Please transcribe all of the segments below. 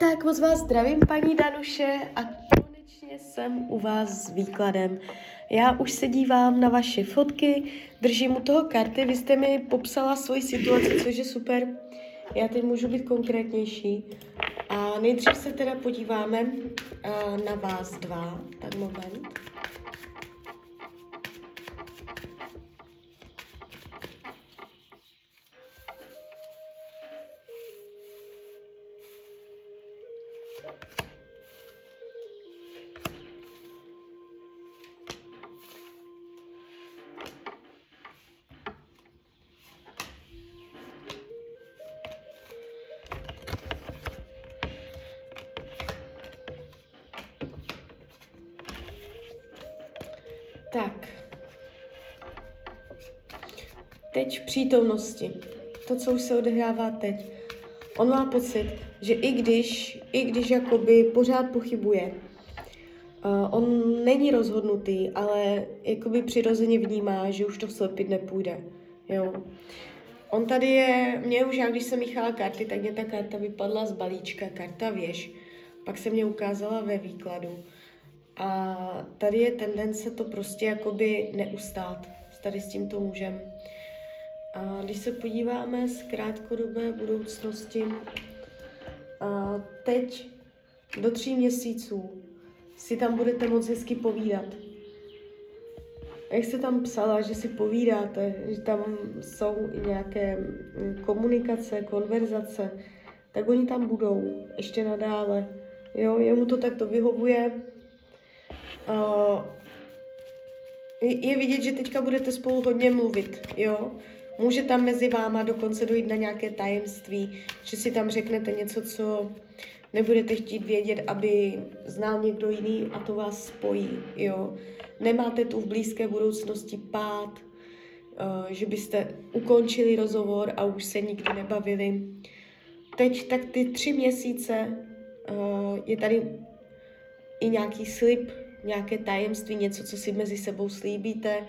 Tak moc vás zdravím, paní Danuše, a konečně jsem u vás s výkladem. Já už se dívám na vaše fotky, držím u toho karty, vy jste mi popsala svoji situaci, což je super. Já teď můžu být konkrétnější. A nejdřív se teda podíváme uh, na vás dva, tak moment. Tak. Teď v přítomnosti. To, co už se odehrává teď. On má pocit, že i když, i když jakoby pořád pochybuje, uh, on není rozhodnutý, ale jakoby přirozeně vnímá, že už to slepit nepůjde. Jo. On tady je, mě už, já když jsem míchala karty, tak mě ta karta vypadla z balíčka, karta věž. Pak se mě ukázala ve výkladu. A tady je tendence to prostě jakoby neustát tady s tímto mužem. A když se podíváme z krátkodobé budoucnosti, a teď do tří měsíců si tam budete moc hezky povídat. Jak jste tam psala, že si povídáte, že tam jsou i nějaké mm, komunikace, konverzace, tak oni tam budou ještě nadále. Jo, jemu to takto vyhovuje, Uh, je vidět, že teďka budete spolu hodně mluvit, jo? Může tam mezi váma dokonce dojít na nějaké tajemství, že si tam řeknete něco, co nebudete chtít vědět, aby znal někdo jiný a to vás spojí, jo? Nemáte tu v blízké budoucnosti pád, uh, že byste ukončili rozhovor a už se nikdy nebavili. Teď tak ty tři měsíce uh, je tady i nějaký slib, nějaké tajemství, něco, co si mezi sebou slíbíte.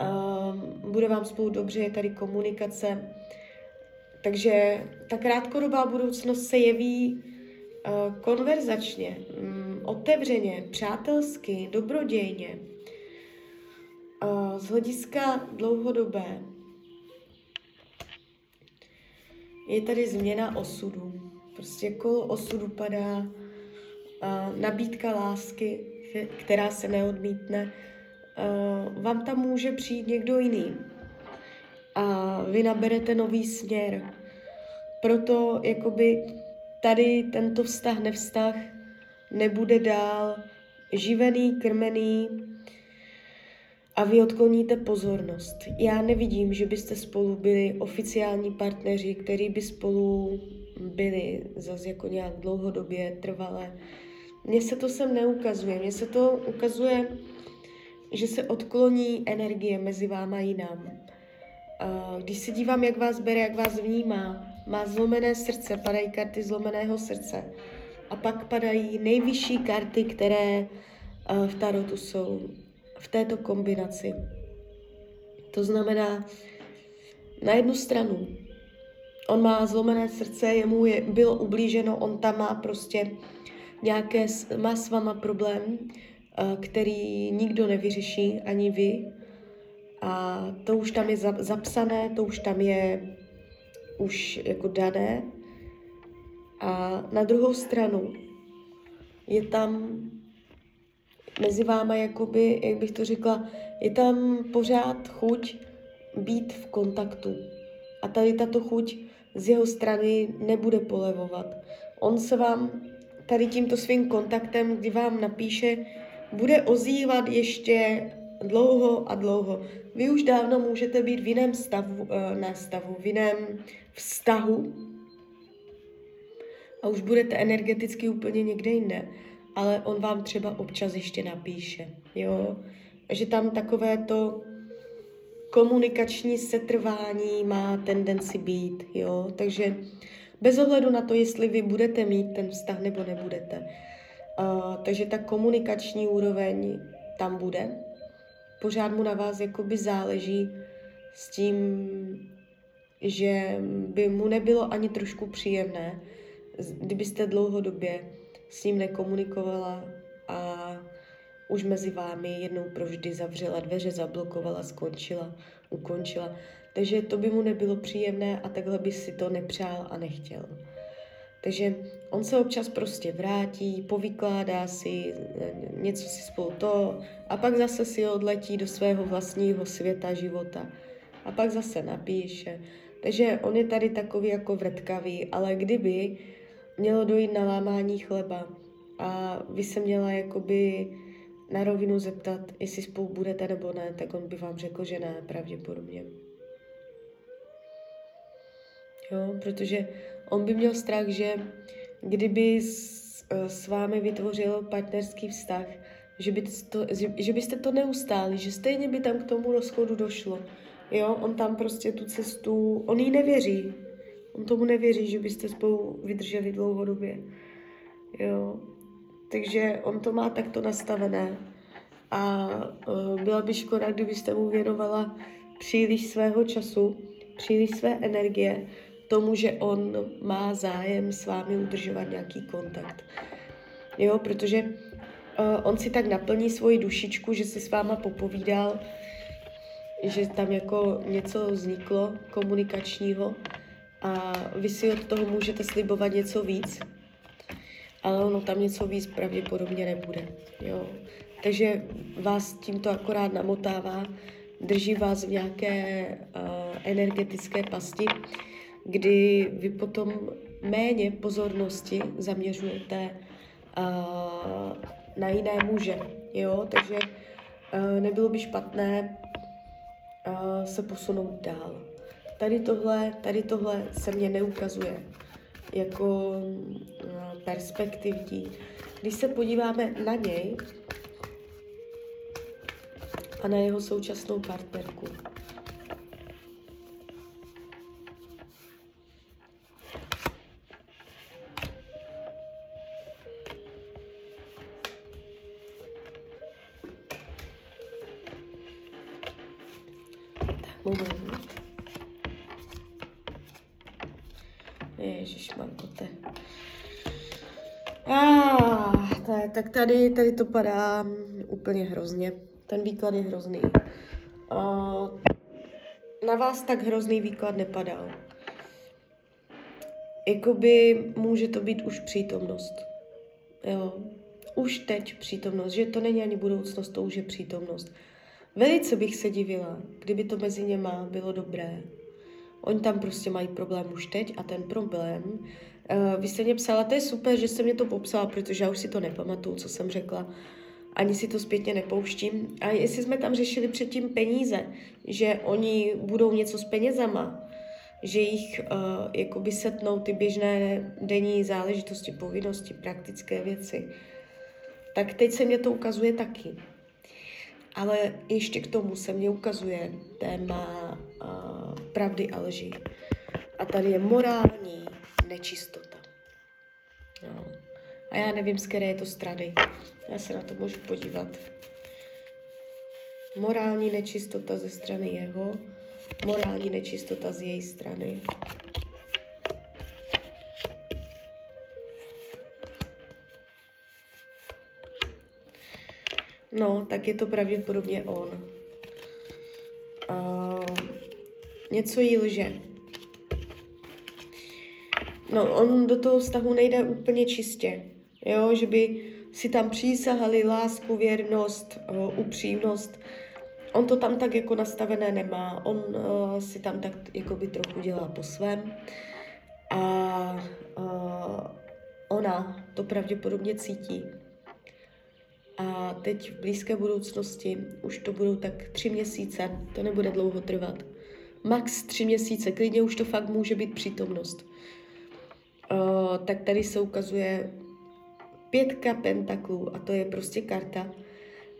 Uh, bude vám spolu dobře, je tady komunikace. Takže ta krátkodobá budoucnost se jeví uh, konverzačně, um, otevřeně, přátelsky, dobrodějně. Uh, z hlediska dlouhodobé je tady změna osudu. Prostě kolo osudu padá, uh, nabídka lásky, která se neodmítne, uh, vám tam může přijít někdo jiný a vy naberete nový směr. Proto jakoby tady tento vztah, nevztah nebude dál živený, krmený a vy odkloníte pozornost. Já nevidím, že byste spolu byli oficiální partneři, který by spolu byli zase jako nějak dlouhodobě trvalé. Mně se to sem neukazuje. Mně se to ukazuje, že se odkloní energie mezi váma jinam. Když se dívám, jak vás bere, jak vás vnímá, má zlomené srdce, padají karty zlomeného srdce. A pak padají nejvyšší karty, které v Tarotu jsou v této kombinaci. To znamená, na jednu stranu, on má zlomené srdce, jemu je, bylo ublíženo, on tam má prostě nějaké, má s váma problém, který nikdo nevyřeší, ani vy. A to už tam je zapsané, to už tam je už jako dané. A na druhou stranu je tam mezi váma, jakoby, jak bych to řekla, je tam pořád chuť být v kontaktu. A tady tato chuť z jeho strany nebude polevovat. On se vám tady tímto svým kontaktem, kdy vám napíše, bude ozývat ještě dlouho a dlouho. Vy už dávno můžete být v jiném stavu, eh, ne stavu, v jiném vztahu a už budete energeticky úplně někde jinde, ale on vám třeba občas ještě napíše, jo, že tam takové to komunikační setrvání má tendenci být, jo, takže bez ohledu na to, jestli vy budete mít ten vztah nebo nebudete. Uh, takže ta komunikační úroveň tam bude. Pořád mu na vás jakoby záleží s tím, že by mu nebylo ani trošku příjemné kdybyste dlouhodobě s ním nekomunikovala a už mezi vámi jednou provždy zavřela dveře, zablokovala, skončila, ukončila. Takže to by mu nebylo příjemné a takhle by si to nepřál a nechtěl. Takže on se občas prostě vrátí, povykládá si, něco si spolu to a pak zase si odletí do svého vlastního světa života a pak zase napíše. Takže on je tady takový jako vrtkavý, ale kdyby mělo dojít na lámání chleba a vy se měla jakoby na rovinu zeptat, jestli spolu budete nebo ne, tak on by vám řekl, že ne, pravděpodobně. Jo, protože on by měl strach, že kdyby s, s vámi vytvořil partnerský vztah, že, by to, že byste to neustáli, že stejně by tam k tomu rozchodu došlo. Jo, on tam prostě tu cestu, on jí nevěří. On tomu nevěří, že byste spolu vydrželi dlouhodobě. Jo, takže on to má takto nastavené. A uh, byla by škoda, kdybyste mu věnovala příliš svého času, příliš své energie tomu, že on má zájem s vámi udržovat nějaký kontakt. Jo, protože uh, on si tak naplní svoji dušičku, že si s váma popovídal, že tam jako něco vzniklo komunikačního a vy si od toho můžete slibovat něco víc, ale ono tam něco víc pravděpodobně nebude. Jo. Takže vás tímto akorát namotává, drží vás v nějaké uh, energetické pasti, kdy vy potom méně pozornosti zaměřujete uh, na jiné muže. Jo? Takže uh, nebylo by špatné uh, se posunout dál. Tady tohle, tady tohle se mně neukazuje jako uh, perspektivní. Když se podíváme na něj a na jeho současnou partnerku, moment. Ježíš, Markote. Ah, tak tady, tady to padá úplně hrozně. Ten výklad je hrozný. Uh, na vás tak hrozný výklad nepadal. Jakoby může to být už přítomnost. Jo. Už teď přítomnost, že to není ani budoucnost, to už je přítomnost. Velice bych se divila, kdyby to mezi něma bylo dobré. Oni tam prostě mají problém už teď a ten problém, uh, vy jste mě psala, to je super, že jste mě to popsala, protože já už si to nepamatuju, co jsem řekla. Ani si to zpětně nepouštím. A jestli jsme tam řešili předtím peníze, že oni budou něco s penězama, že jich uh, jakoby setnou ty běžné denní záležitosti, povinnosti, praktické věci, tak teď se mě to ukazuje taky. Ale ještě k tomu se mně ukazuje téma uh, pravdy a lži. A tady je morální nečistota. No. A já nevím, z které je to strany. Já se na to můžu podívat. Morální nečistota ze strany jeho, morální nečistota z její strany. No, tak je to pravděpodobně on. Uh, něco jí lže. No, on do toho vztahu nejde úplně čistě. Jo, že by si tam přísahali lásku, věrnost, uh, upřímnost. On to tam tak jako nastavené nemá. On uh, si tam tak jako by trochu dělá po svém. A uh, ona to pravděpodobně cítí. A teď v blízké budoucnosti už to budou tak tři měsíce, to nebude dlouho trvat. Max tři měsíce, klidně už to fakt může být přítomnost. Uh, tak tady se ukazuje pětka pentaklů a to je prostě karta,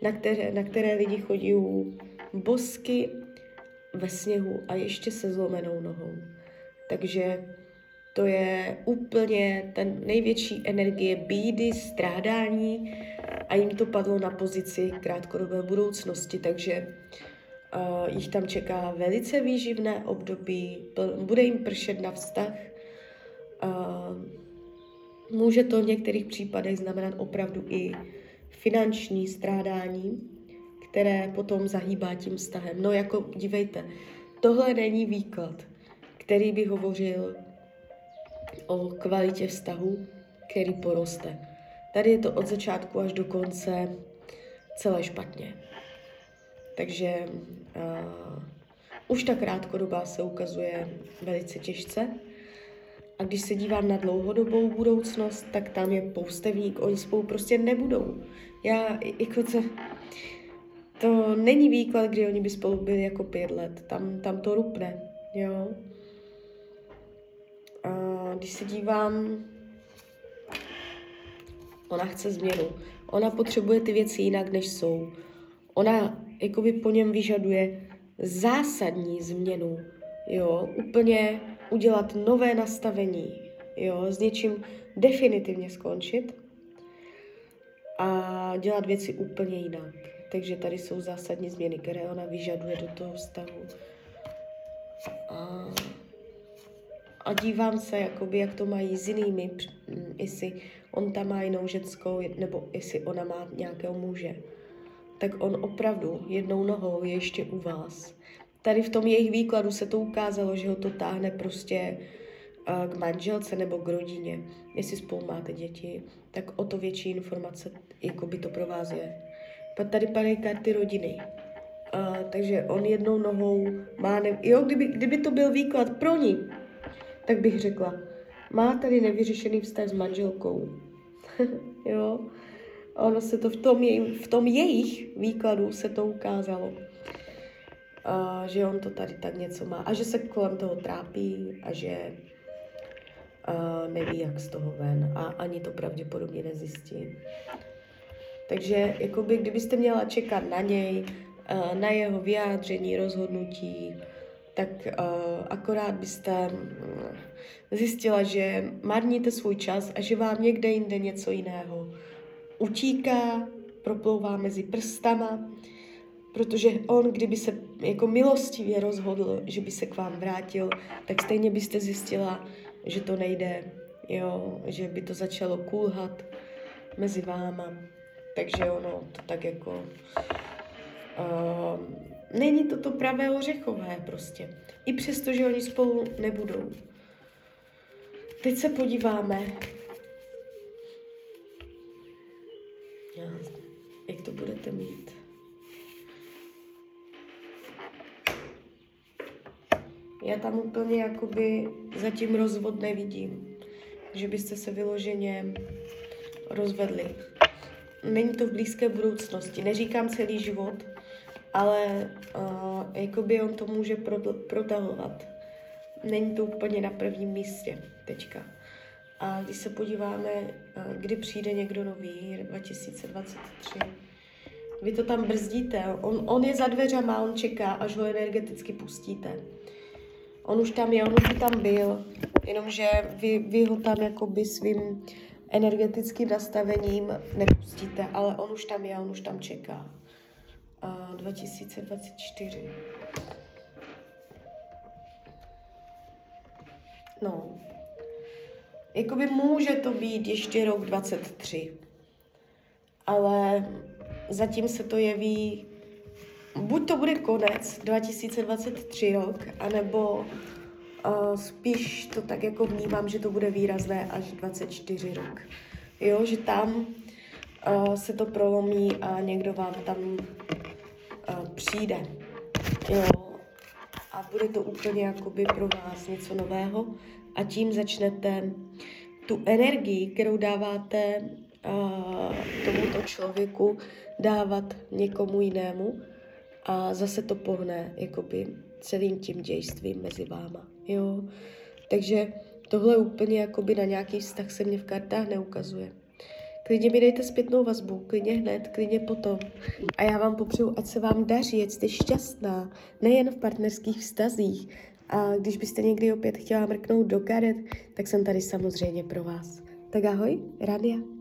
na které, na které lidi chodí bosky ve sněhu a ještě se zlomenou nohou. Takže to je úplně ten největší energie bídy, strádání a jim to padlo na pozici krátkodobé budoucnosti, takže uh, jich tam čeká velice výživné období, bude jim pršet na vztah, uh, Může to v některých případech znamenat opravdu i finanční strádání, které potom zahýbá tím vztahem. No jako, dívejte, tohle není výklad, který by hovořil o kvalitě vztahu, který poroste. Tady je to od začátku až do konce celé špatně. Takže uh, už ta krátkodobá se ukazuje velice těžce. A když se dívám na dlouhodobou budoucnost, tak tam je poustevník, oni spolu prostě nebudou. Já, jako to, to není výklad, kdy oni by spolu byli jako pět let. Tam, tam to rupne, jo. A když se dívám, ona chce změnu. Ona potřebuje ty věci jinak, než jsou. Ona jakoby po něm vyžaduje zásadní změnu, jo, úplně udělat nové nastavení, jo, s něčím definitivně skončit a dělat věci úplně jinak. Takže tady jsou zásadní změny, které ona vyžaduje do toho vztahu. A, a dívám se, jakoby, jak to mají s jinými, jestli on tam má jinou ženskou, nebo jestli ona má nějakého muže. Tak on opravdu jednou nohou je ještě u vás. Tady v tom jejich výkladu se to ukázalo, že ho to táhne prostě k manželce nebo k rodině. Jestli spolu máte děti, tak o to větší informace jako by to pro vás je. Pak tady padají karty rodiny. Uh, takže on jednou nohou má, ne... jo, kdyby, kdyby to byl výklad pro ní, tak bych řekla, má tady nevyřešený vztah s manželkou. jo, ono se to v tom, jej, v tom jejich výkladu se to ukázalo. Uh, že on to tady tak něco má a že se kolem toho trápí a že uh, neví, jak z toho ven a ani to pravděpodobně nezjistí. Takže jakoby, kdybyste měla čekat na něj, na jeho vyjádření, rozhodnutí, tak uh, akorát byste mm, zjistila, že marníte svůj čas a že vám někde jinde něco jiného utíká, proplouvá mezi prstama, protože on, kdyby se jako milostivě rozhodl, že by se k vám vrátil, tak stejně byste zjistila, že to nejde, jo, že by to začalo kulhat mezi váma. Takže ono to tak jako... Uh, není to to pravé ořechové prostě. I přesto, že oni spolu nebudou. Teď se podíváme, jak to budete mít. Já tam úplně jakoby zatím rozvod nevidím, že byste se vyloženě rozvedli. Není to v blízké budoucnosti, neříkám celý život, ale uh, jakoby on to může protahovat. Není to úplně na prvním místě teďka. A když se podíváme, uh, kdy přijde někdo nový, 2023, vy to tam brzdíte, on, on je za dveřama, on čeká, až ho energeticky pustíte. On už tam je, on už tam byl, jenomže vy, vy ho tam jakoby svým energetickým nastavením nepustíte, ale on už tam je, on už tam čeká. A 2024. No, jakoby může to být ještě rok 23, ale zatím se to jeví buď to bude konec 2023 rok, anebo uh, spíš to tak jako vnímám, že to bude výrazné až 24 rok. Jo, že tam uh, se to prolomí a někdo vám tam přijde. Jo, a bude to úplně jakoby pro vás něco nového a tím začnete tu energii, kterou dáváte uh, tomuto člověku, dávat někomu jinému a zase to pohne jakoby celým tím dějstvím mezi váma, jo. Takže tohle úplně jakoby na nějaký vztah se mě v kartách neukazuje. Klidně mi dejte zpětnou vazbu, klidně hned, klidně potom. A já vám popřeju, ať se vám daří, ať jste šťastná, nejen v partnerských vztazích. A když byste někdy opět chtěla mrknout do karet, tak jsem tady samozřejmě pro vás. Tak ahoj, Radia.